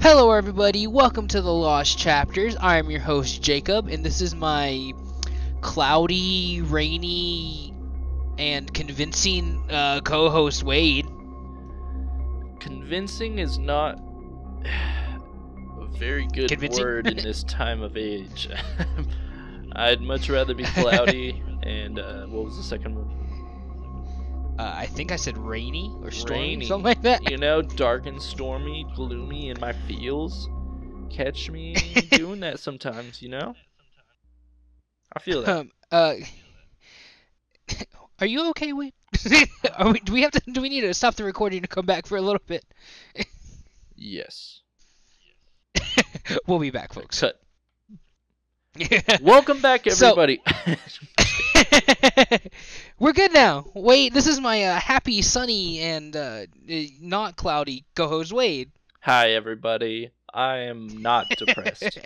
Hello, everybody. Welcome to the Lost Chapters. I am your host, Jacob, and this is my cloudy, rainy, and convincing uh, co host, Wayde. Convincing is not a very good Convincing? word in this time of age. I'd much rather be cloudy and uh, what was the second one? Uh, I think I said rainy or stormy, Rainy. something like that. You know, dark and stormy, gloomy in my feels. Catch me doing that sometimes, you know? I feel that. Um, uh, are you okay, Wayde? are we, do we have to? Do we need to stop the recording to come back for a little bit? Yes. we'll be back, folks. Cut. Welcome back, So- everybody. We're good now. Wayde, this is my uh, happy, sunny, and uh, not cloudy co-host Wayde. Hi, everybody. I am not depressed.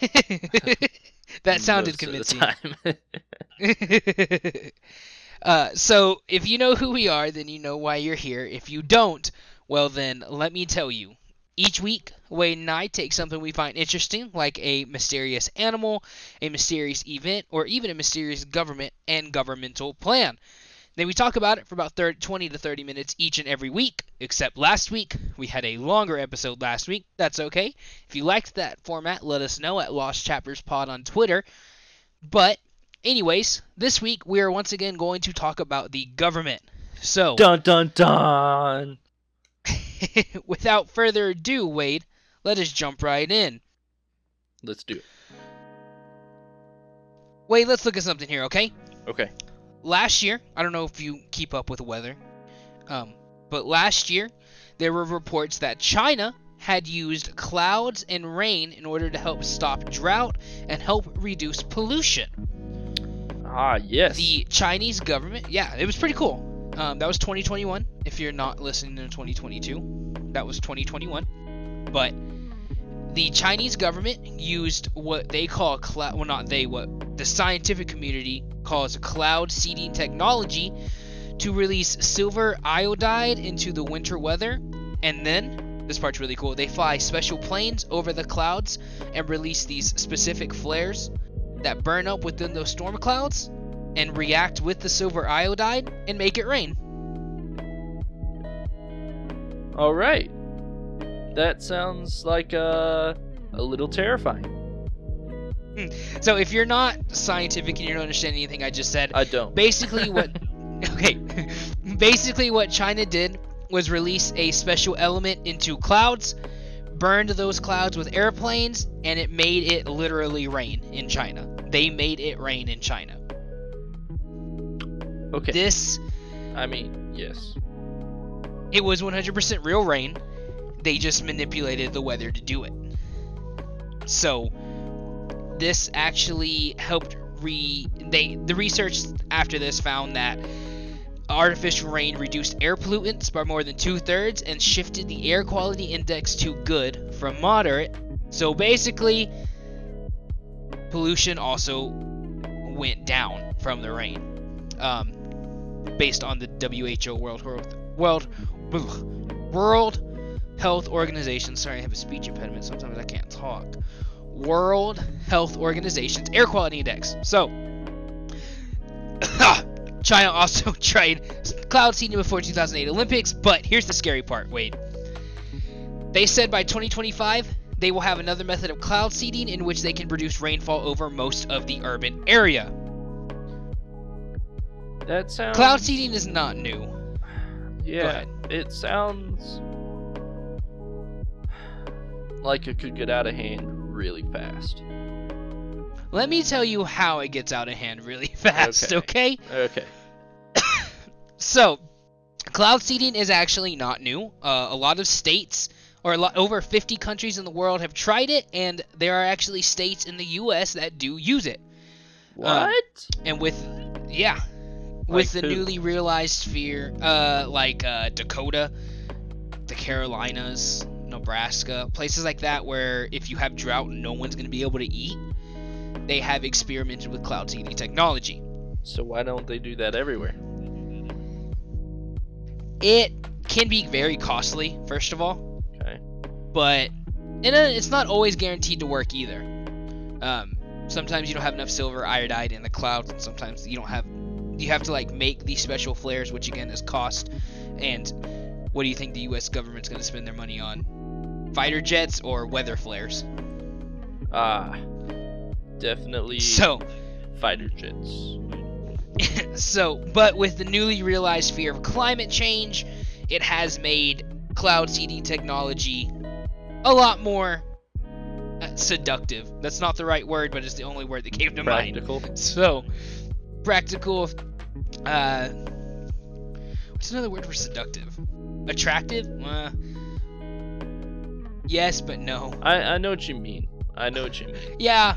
that sounded most convincing. uh, so, if you know who we are, then you know why you're here. If you don't, well, then let me tell you. Each week, Wayde and I take something we find interesting, like a mysterious animal, a mysterious event, or even a mysterious government and governmental plan. Then we talk about it for about 30, 20 to 30 minutes each and every week, except last week. We had a longer episode last week. That's okay. If you liked that format, let us know at Lost Chapters Pod on Twitter. But, anyways, this week we are once again going to talk about the government. So, dun dun dun. without further ado, Wayde, let us jump right in. Let's do it. Wayde, let's look at something here, okay? Okay. last year, I don't know if you keep up with the weather, um, but last year there were reports that China had used clouds and rain in order to help stop drought and help reduce pollution. Ah, yes. The Chinese government, yeah, it was pretty cool. Um, that was 2021. If you're not listening to 2022, that was 2021. But the Chinese government used what they call cloud, well, not they, what the scientific community calls cloud seeding technology to release silver iodide into the winter weather. And then, this part's really cool, they fly special planes over the clouds and release these specific flares that burn up within those storm clouds and react with the silver iodide and make it rain. All right. That sounds like uh, a little terrifying. So if you're not scientific and you don't understand anything I just said, I don't. basically what okay, basically what China did was release a special element into clouds, burned those clouds with airplanes, and it made it literally rain in China. They made it rain in China. okay. This I mean, yes. it was 100% real rain. They just manipulated the weather to do it. So this actually helped re they the research after this found that artificial rain reduced air pollutants by more than two thirds and shifted the air quality index to good from moderate. So basically, pollution also went down from the rain, um, based on the WHO World Health World World Health Organization. Sorry, I have a speech impediment. Sometimes I can't talk. World Health Organization's air quality index. So, China also tried cloud seeding before 2008 Olympics, but here's the scary part, Wayde. They said by 2025 they will have another method of cloud seeding in which they can produce rainfall over most of the urban area. That sounds. Cloud seeding is not new. Yeah. It sounds like it could get out of hand really fast. Let me tell you how it gets out of hand really fast, okay? Okay. So, cloud seeding is actually not new. Uh, a lot of states, or a lot, over 50 countries in the world, have tried it, and there are actually states in the U.S. that do use it. What? And with, yeah, Like with the who? newly realized fear, uh, like uh, Dakota, the Carolinas, Nebraska, places like that, where if you have drought no one's going to be able to eat, they have experimented with cloud seeding technology. so why don't they do that everywhere? It can be very costly, first of all, Okay. but and uh, it's not always guaranteed to work either. Um, sometimes you don't have enough silver iodide in the clouds, and sometimes you don't have. You have to like make these special flares, which again is cost. And what do you think the U.S. government's going to spend their money on? Fighter jets or weather flares? Ah, definitely So, fighter jets. so, but with the newly realized fear of climate change, it has made cloud seeding technology a lot more uh, seductive. That's not the right word, but it's the only word that came to mind. Practical. So, practical. Uh, what's another word for seductive? Attractive? Uh, yes, but no. I I know what you mean. I know what you mean. Yeah.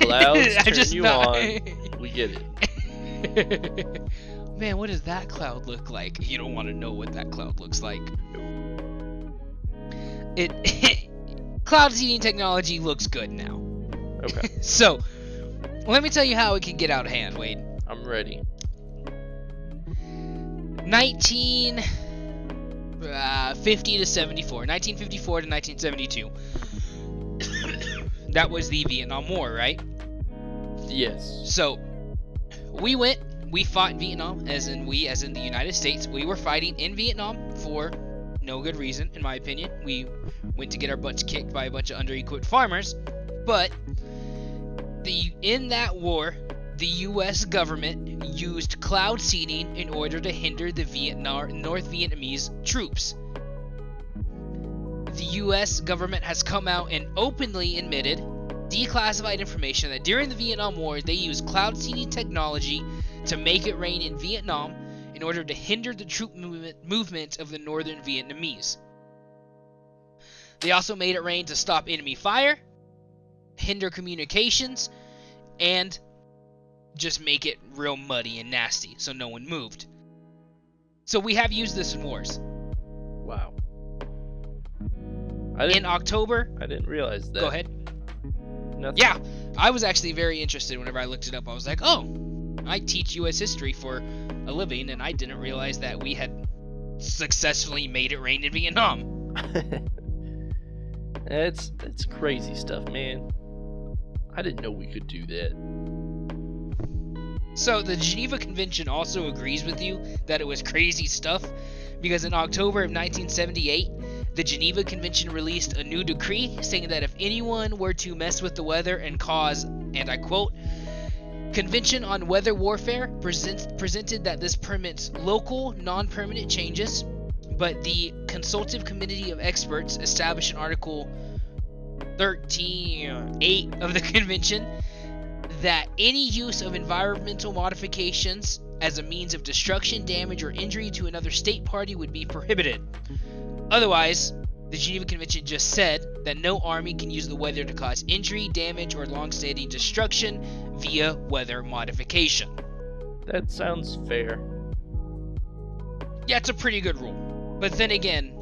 Clouds turn just you not- on. We get it. Man, what does that cloud look like? You don't want to know what that cloud looks like. It cloud seeding technology looks good now. Okay. So, let me tell you how it can get out of hand, Wayde. I'm ready. Uh, 1950 to 74, 1954 to 1972. that was the Vietnam War, right? Yes. So, we went, we fought in Vietnam, as in we, as in the United States. We were fighting in Vietnam for no good reason, in my opinion. We went to get our butts kicked by a bunch of under-equipped farmers, but the in that war, the U.S. government used cloud seeding in order to hinder the Vietnam North Vietnamese troops. The U.S. government has come out and openly admitted declassified information that during the Vietnam War they used cloud seeding technology to make it rain in Vietnam in order to hinder the troop movement, movement of the northern Vietnamese. They also made it rain to stop enemy fire, hinder communications, and just make it real muddy and nasty so no one moved. So we have used this in wars. Wow. In October, I didn't realize that. go ahead. Nothing. Yeah, I was actually very interested whenever I looked it up. I was like, oh, I teach U.S. history for a living, and I didn't realize that we had successfully made it rain in Vietnam. it's it's crazy stuff, man. I didn't know we could do that. So the Geneva Convention also agrees with you that it was crazy stuff, because in October of 1978, the Geneva Convention released a new decree saying that if anyone were to mess with the weather and cause, and I quote, Convention on Weather Warfare presents, presented that this permits local, non permanent changes, but the Consultative Committee of Experts established in Article 13, 8 of the Convention that any use of environmental modifications as a means of destruction, damage, or injury to another state party would be prohibited. Otherwise, the Geneva Convention just said that no army can use the weather to cause injury, damage, or long-standing destruction via weather modification. That sounds fair. Yeah, it's a pretty good rule. But then again,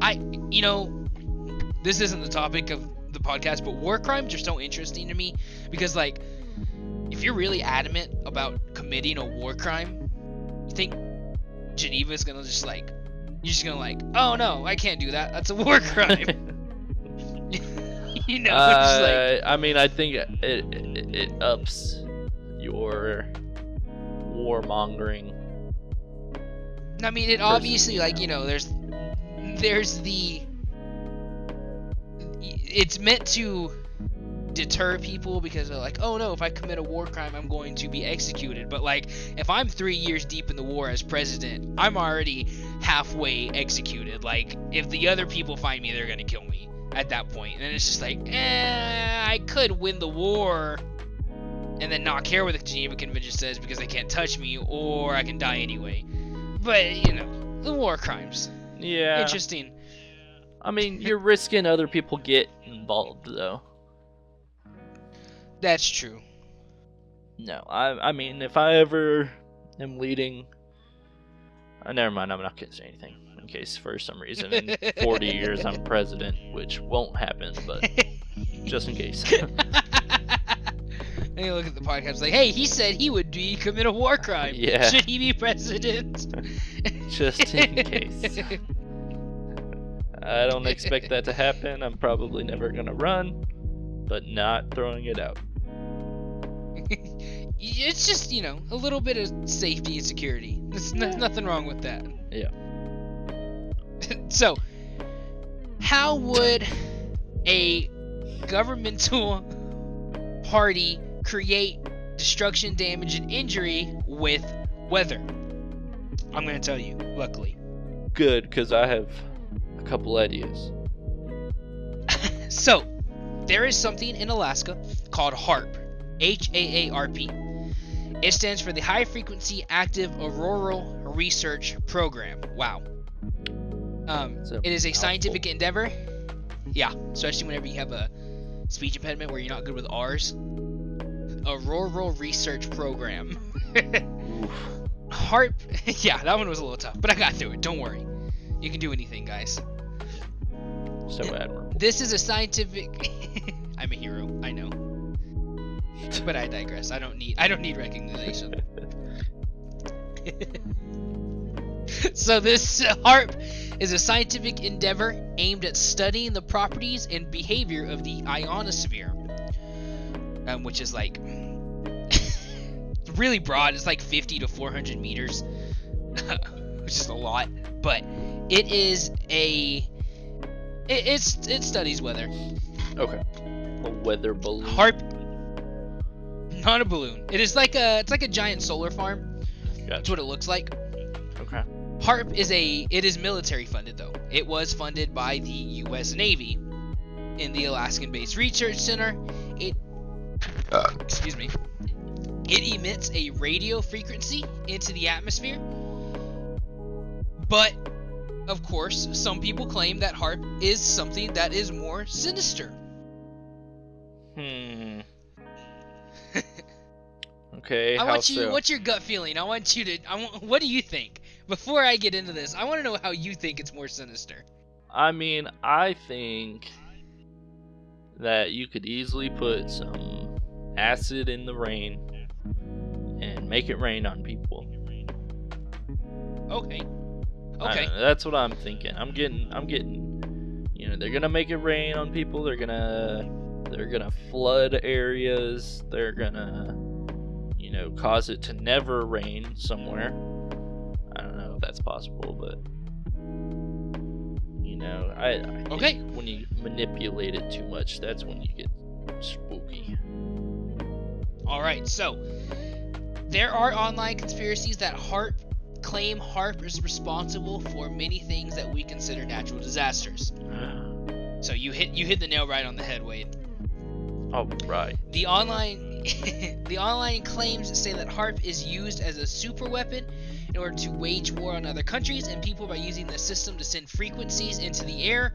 I, you know, this isn't the topic of the podcast, but war crimes are so interesting to me because, like, if you're really adamant about committing a war crime, you think Geneva's gonna just like, you're just gonna like, oh no, I can't do that. That's a war crime. you know, just like, Uh, I mean, I think it, it it ups your warmongering. I mean, it obviously like you know, there's there's the it's meant to deter people because they're like, oh no, if I commit a war crime, I'm going to be executed. But like, if I'm three years deep in the war as president, I'm already halfway executed. Like, if the other people find me, they're gonna kill me at that point. And it's just like, eh, I could win the war and then not care what the Geneva Convention says because they can't touch me, or I can die anyway. But you know, the war crimes. Yeah. Interesting. I mean, you're risking other people get involved, though. That's true. No, I I mean, if I ever am leading, uh, never mind. I'm not gonna say anything in case for some reason in 40 years I'm president, which won't happen, but just in case. and you look at the podcast like, hey, he said he would be commit a war crime. Yeah. Should he be president? Just in case. I don't expect that to happen. I'm probably never gonna run, but not throwing it out. it's just you know a little bit of safety and security. There's no, nothing wrong with that. Yeah. so, how would a governmental party create destruction, damage, and injury with weather? I'm gonna tell you. Luckily, Good, because I have a couple ideas. so there is something in Alaska called HAARP. H A A R P. It stands for the High Frequency Active Auroral Research Program. Wow. Um, it is a scientific endeavor. Yeah, especially whenever you have a speech impediment where you're not good with R's. Auroral Research Program. HAARP. yeah, that one was a little tough, but I got through it. Don't worry. You can do anything, guys. So admirable. This is a scientific. I'm a hero. I know. But I digress. I don't need. I don't need recognition. so this HAARP is a scientific endeavor aimed at studying the properties and behavior of the ionosphere, um, which is like really broad. It's like 50 to 400 meters, which is a lot. But it is a it, it's it studies weather. Okay. A weather balloon. HAARP, not a balloon. It is like a it's like a giant solar farm. That's what it looks like. Okay. HAARP is a it is military funded though. It was funded by the U.S. Navy in the Alaskan-based research center. It uh. excuse me. It emits a radio frequency into the atmosphere. But of course, some people claim that HAARP is something that is more sinister. Hmm. Okay. I how want you. so? What's your gut feeling? I want you to. I want. What do you think? Before I get into this, I want to know how you think it's more sinister. I mean, I think that you could easily put some acid in the rain and make it rain on people. Okay. Okay. that's what I'm thinking. I'm getting I'm getting you know, they're going to make it rain on people. They're going to they're going to flood areas. They're going to you know, cause it to never rain somewhere. I don't know if that's possible, but you know, I, I Okay. when you manipulate it too much, that's when you get spooky. All right. So there are online conspiracies that HAARP claim HAARP is responsible for many things that we consider natural disasters. Ah. So you hit you hit the nail right on the head, Wayde. All right. The online the online claims say that HAARP is used as a super weapon in order to wage war on other countries and people by using the system to send frequencies into the air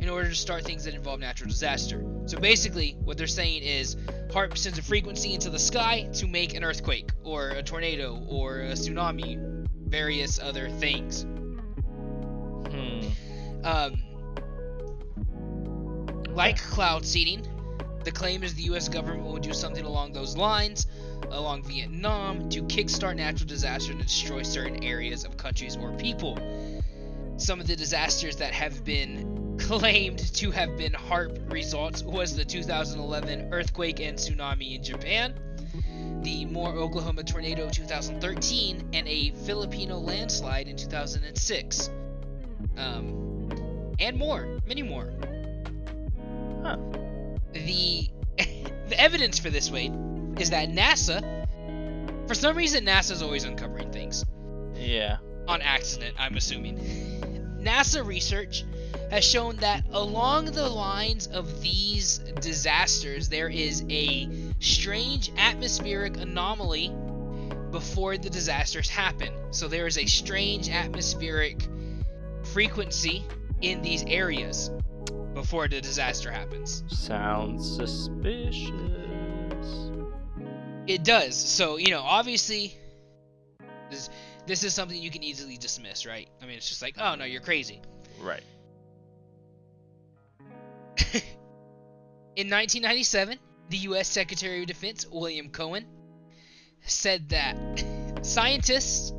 in order to start things that involve natural disaster. So basically, what they're saying is HAARP sends a frequency into the sky to make an earthquake or a tornado or a tsunami, various other things. Hmm. Um, like cloud seeding, the claim is the U.S. government will do something along those lines, along Vietnam, to kickstart natural disaster and destroy certain areas of countries or people. Some of the disasters that have been claimed to have been HAARP results was the 2011 earthquake and tsunami in Japan, the Moore, Oklahoma tornado 2013, and a Filipino landslide in 2006. Um, and more, many more. Huh. The the evidence for this, Wayde, is that NASA, for some reason, NASA's always uncovering things Yeah. on accident. I'm assuming. NASA research has shown that along the lines of these disasters, there is a strange atmospheric anomaly before the disasters happen. So there is a strange atmospheric frequency in these areas before the disaster happens. Sounds suspicious. It does. So, you know, obviously this this is something you can easily dismiss, right? I mean, it's just like, "Oh, no, you're crazy." Right. In 1997, the U.S. Secretary of Defense William Cohen said that scientists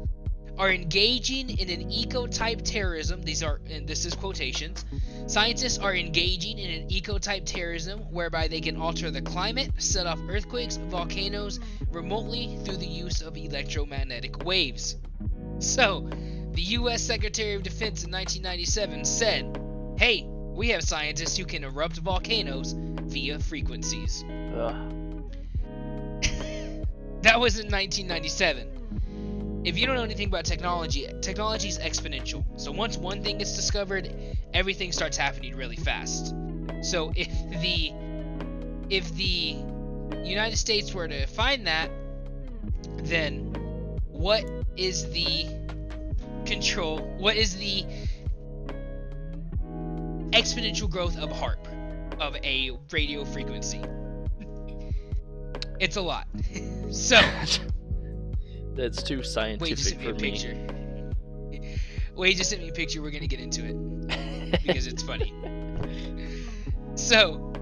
are engaging in an eco-type terrorism. These are, and this is quotations. Scientists are engaging in an eco-type terrorism whereby they can alter the climate, set off earthquakes, volcanoes remotely through the use of electromagnetic waves. So, the U.S. Secretary of Defense in 1997 said, "Hey, we have scientists who can erupt volcanoes via frequencies." That was in 1997. If you don't know anything about technology, technology is exponential. So once one thing gets discovered, everything starts happening really fast. So if the if the United States were to find that, then what is the control? What is the exponential growth of HAARP of a radio frequency? It's a lot. so That's too Wayde just scientific sent me for a me. picture. Wayde just sent me a picture. We're gonna get into it because it's funny. So,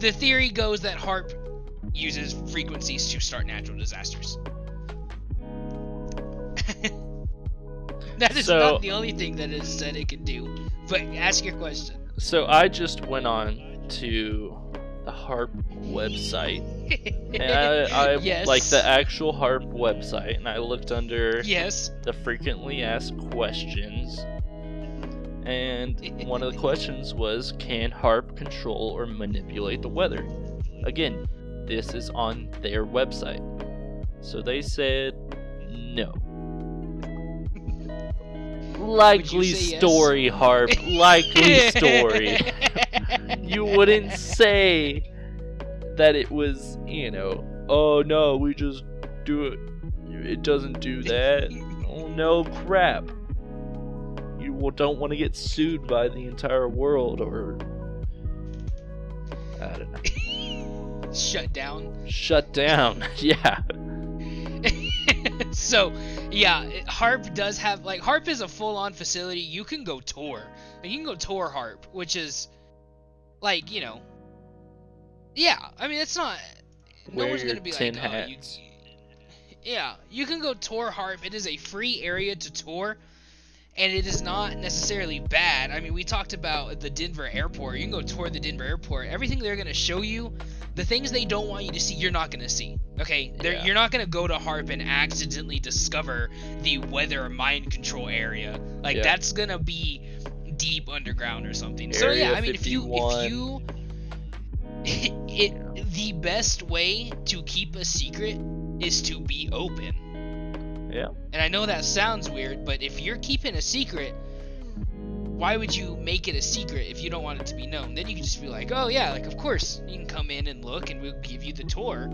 the theory goes that HAARP uses frequencies to start natural disasters. that is So- not the only thing that it said it can do. But ask your question. So I just went on to the HAARP website, and I, I yes. like the actual HAARP website, and I looked under yes. the frequently asked questions, and one of the questions was, "Can HAARP control or manipulate the weather?" Again, this is on their website, so they said no. Likely say yes? story, HAARP. Likely story. You wouldn't say that it was, you know, oh no, we just do it. It doesn't do that. oh no, crap. You don't want to get sued by the entire world or. I don't know. Shut down. Shut down. yeah. so yeah HAARP does have like HAARP is a full-on facility you can go tour you can go tour HAARP which is like you know yeah i mean it's not no one's gonna be tin like oh, you, yeah you can go tour HAARP it is a free area to tour and it is not necessarily bad. I mean we talked about the denver airport. You can go tour the denver airport. Everything they're going to show you the things they don't want you to see you're not going to see okay? Yeah. you're not going to go to HAARP and accidentally discover the weather mind control area. Like Yeah. that's going to be deep underground or something so yeah Area i mean if you 51. if you it the best way to keep a secret is to be open Yeah. and I know that sounds weird, but if you're keeping a secret, why would you make it a secret if you don't want it to be known? Then you can just be like, oh yeah, like of course you can come in and look, and we'll give you the tour,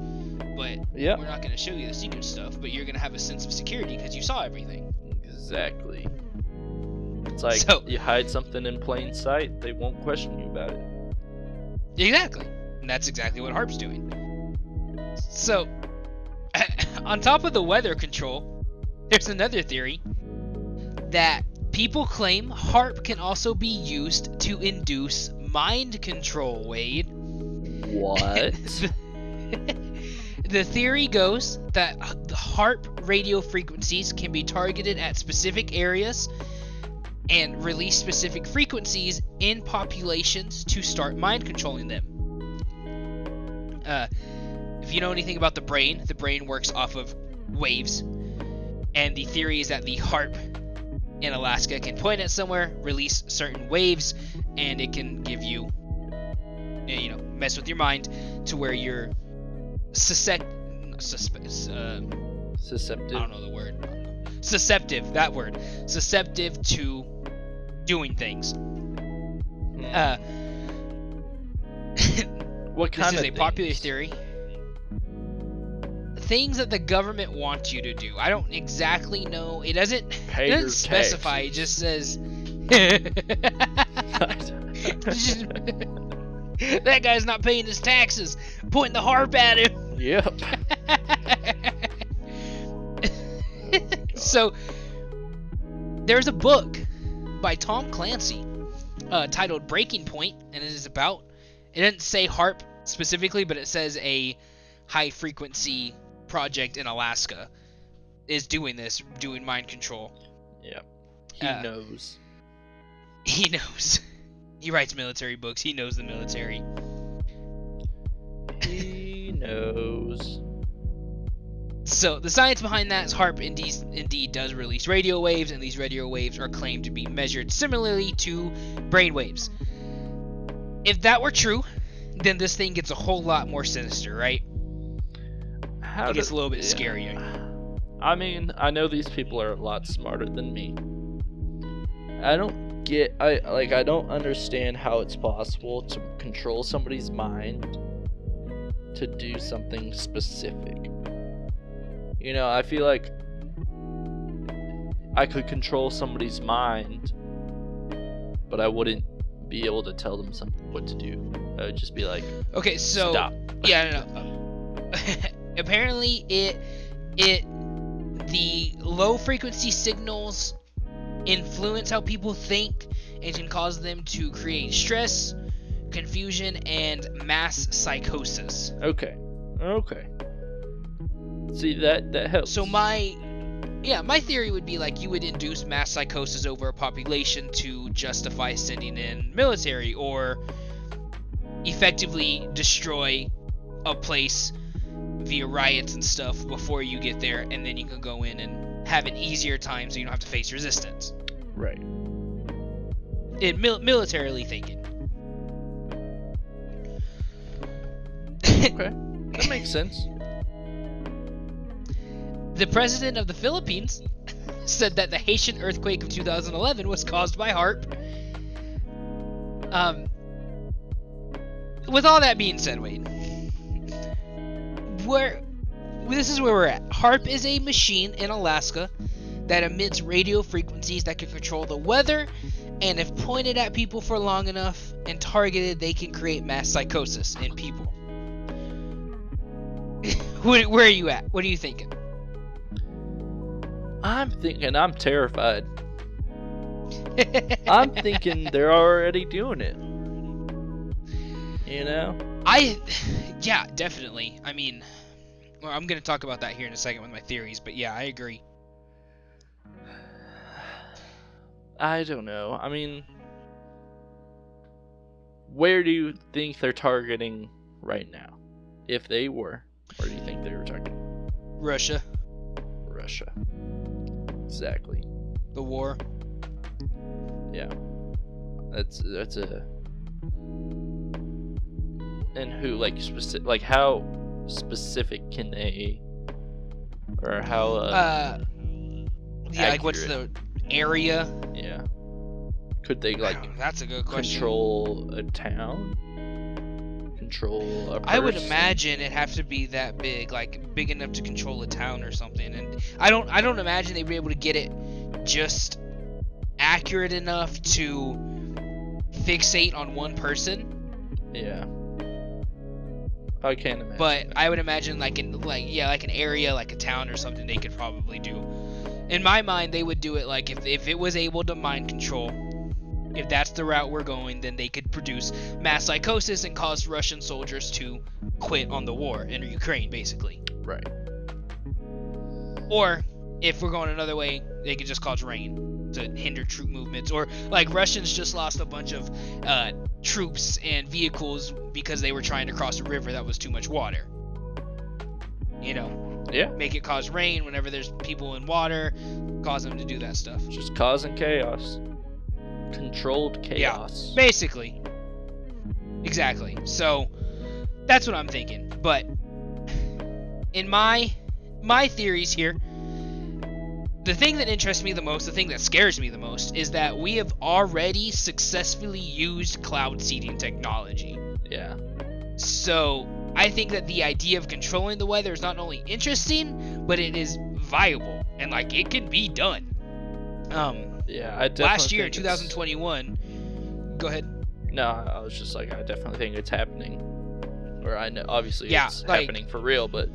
but Yeah. we're not going to show you the secret stuff. But you're going to have a sense of security because you saw everything. Exactly. It's like So- you hide something in plain sight, they won't question you about it. Exactly, and that's exactly what HAARP's doing. So, on top of the weather control, there's another theory that people claim HAARP can also be used to induce mind control, Wayde. What? the theory goes that the HAARP radio frequencies can be targeted at specific areas and release specific frequencies in populations to start mind controlling them. Uh, if you know anything about the brain, the brain works off of waves, and the theory is that the HAARP in Alaska can point at somewhere, release certain waves, and it can give you, you know, mess with your mind to where you're suscept, suspe- uh, I don't know the word. Susceptive, that word. Susceptive to doing things. Uh, what this kind is of a popular things? theory. Things that the government wants you to do. I don't exactly know. It doesn't. Pay it doesn't specify. It just says. that guy's not paying his taxes. Pointing the HAARP at him. yep. so there's a book by Tom Clancy uh, titled Breaking Point, and it is about. It doesn't say HAARP specifically, but it says a high frequency project in Alaska is doing this, doing mind control. Yeah. He Uh, knows. He knows. He writes military books. He knows the military. He knows. So the science behind that is HAARP indeed, indeed does release radio waves, and these radio waves are claimed to be measured similarly to brain waves. If that were true, then this thing gets a whole lot more sinister, right? How It gets do- a little bit yeah. scarier. I mean, I know these people are a lot smarter than me. I don't get I like I don't understand how it's possible to control somebody's mind to do something specific. You know, I feel like I could control somebody's mind, but I wouldn't be able to tell them something what to do. I would just be like, Okay, so stop. yeah, no, no. apparently it it the low frequency signals influence how people think and can cause them to create stress, confusion, and mass psychosis. Okay. Okay. See that that helps. So my yeah, my theory would be like you would induce mass psychosis over a population to justify sending in military or effectively destroy a place via riots and stuff before you get there and then you can go in and have an easier time so you don't have to face resistance. right. In mil- militarily thinking. Okay. That makes sense. The president of the Philippines said that the Haitian earthquake of 2011 was caused by HAARP. Um, with all that being said, Wayde, where this is where we're at. HAARP is a machine in Alaska that emits radio frequencies that can control the weather, and if pointed at people for long enough and targeted, they can create mass psychosis in people. where, where are you at? What are you thinking? I'm thinking I'm terrified. I'm thinking they're already doing it. You know? I, yeah, definitely. I mean, well, I'm gonna talk about that here in a second with my theories, but yeah, I agree. I don't know. I mean, where do you think they're targeting right now? If they were, where do you think they were targeting? Russia, Russia. Exactly. the war. Yeah. That's that's a. And who like specific like how specific can they or how uh, Uh, yeah, like what's the area? yeah could they like that's a good question. control a town control a I would imagine it have to be that big, like big enough to control a town or something. And I don't, I don't imagine they'd be able to get it just accurate enough to fixate on one person. yeah I can't imagine But that. I would imagine like in like yeah, like an area, like a town or something, they could probably do. In my mind, they would do it like if if it was able to mind control. If that's the route we're going, then they could produce mass psychosis and cause Russian soldiers to quit on the war in Ukraine, basically. right Or if we're going another way, they could just cause rain to hinder troop movements. Or like Russians just lost a bunch of uh, troops and vehicles because they were trying to cross a river that was too much water. You know, yeah make it cause rain whenever there's people in water, cause them to do that stuff. just causing chaos controlled chaos. Yeah. Basically. Exactly. So that's what I'm thinking. But in my my theories here, the thing that interests me the most, the thing that scares me the most, is that we have already successfully used cloud seeding technology. yeah So I think that the idea of controlling the weather is not only interesting, but it is viable and like it can be done. Um, yeah I definitely last year, think 2021. Go ahead. No, I was just like, I definitely think it's happening. Or I know, obviously, Yeah, it's like- happening for real, but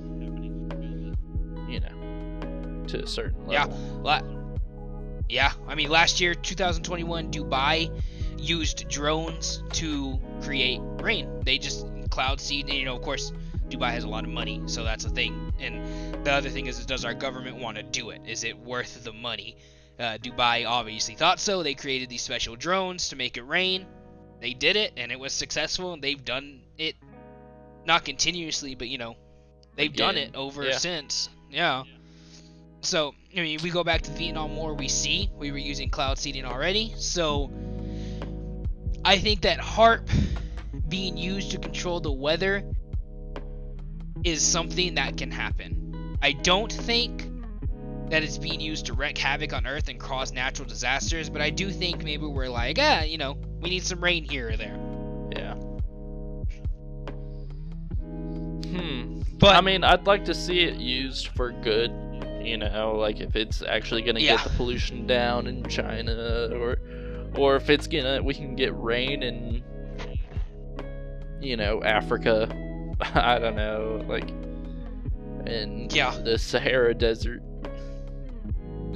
you know, to a certain Yeah. level. La- yeah, I mean, last year, 2021, Dubai used drones to create rain. They just cloud seed, and you know, of course, Dubai has a lot of money, so that's a thing. And the other thing is, is does our government want to do it? Is it worth the money? Uh, Dubai obviously thought so. They created these special drones to make it rain. They did it, and it was successful. And they've done it, not continuously, but you know, they've Again, done it over yeah. since. Yeah. So I mean, we go back to the Vietnam War. We see we were using cloud seeding already. So I think that HAARP being used to control the weather is something that can happen. I don't think that it's being used to wreak havoc on Earth and cause natural disasters, but I do think maybe we're like, ah, you know, we need some rain here or there. Yeah. Hmm. But I mean, I'd like to see it used for good. You know, like if it's actually gonna yeah. get the pollution down in China, or or if it's gonna we can get rain in you know Africa. I don't know, like in yeah. the Sahara Desert.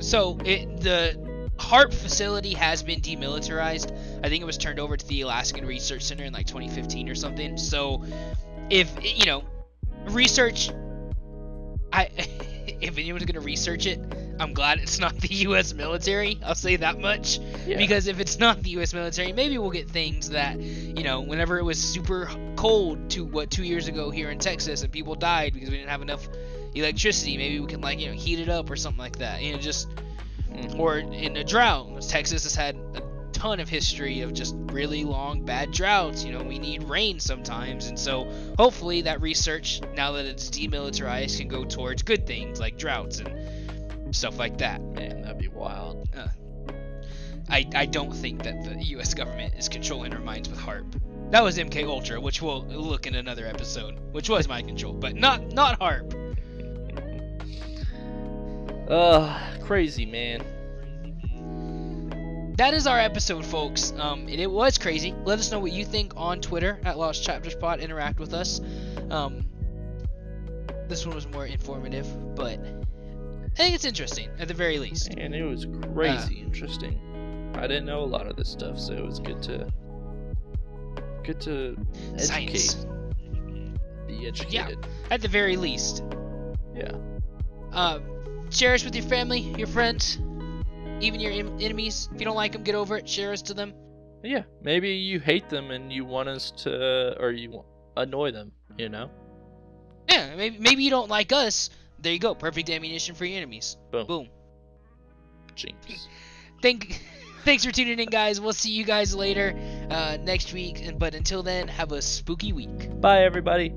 So it the HAARP facility has been demilitarized. I think it was turned over to the Alaskan Research Center in like 2015 or something. So if you know research I if anyone's going to research it, I'm glad it's not the US military. I'll say that much. Yeah. Because if it's not the US military, maybe we'll get things that, you know, whenever it was super cold to what 2 years ago here in Texas and people died because we didn't have enough electricity. Maybe we can like you know heat it up or something like that. You know, just mm-hmm. or in a drought. Texas has had a ton of history of just really long bad droughts. You know, we need rain sometimes, and so hopefully that research, now that it's demilitarized, can go towards good things like droughts and stuff like that. Man, that'd be wild. Uh, I, I don't think that the U.S. government is controlling our minds with HAARP. That was MK Ultra, which we'll look in another episode, which was mind control, but not not HAARP. Ugh, crazy, man. That is our episode, folks. Um, it, it, was crazy. Let us know what you think on Twitter at Lost Chapters Pod. Interact with us. Um, this one was more informative, but I think it's interesting at the very least. And it was crazy uh, interesting. I didn't know a lot of this stuff, so it was good to good to educate. Science. Be educated. Yeah, at the very least. Yeah. Uh, Share us with your family, your friends, even your enemies. If you don't like them, get over it. Share us to them. Yeah, maybe you hate them and you want us to, or you annoy them. You know. Yeah, maybe maybe you don't like us. There you go. Perfect ammunition for your enemies. Boom. Boom. Jinx. Thank. Thanks for tuning in, guys. We'll see you guys later uh, next week. But until then, have a spooky week. Bye, everybody.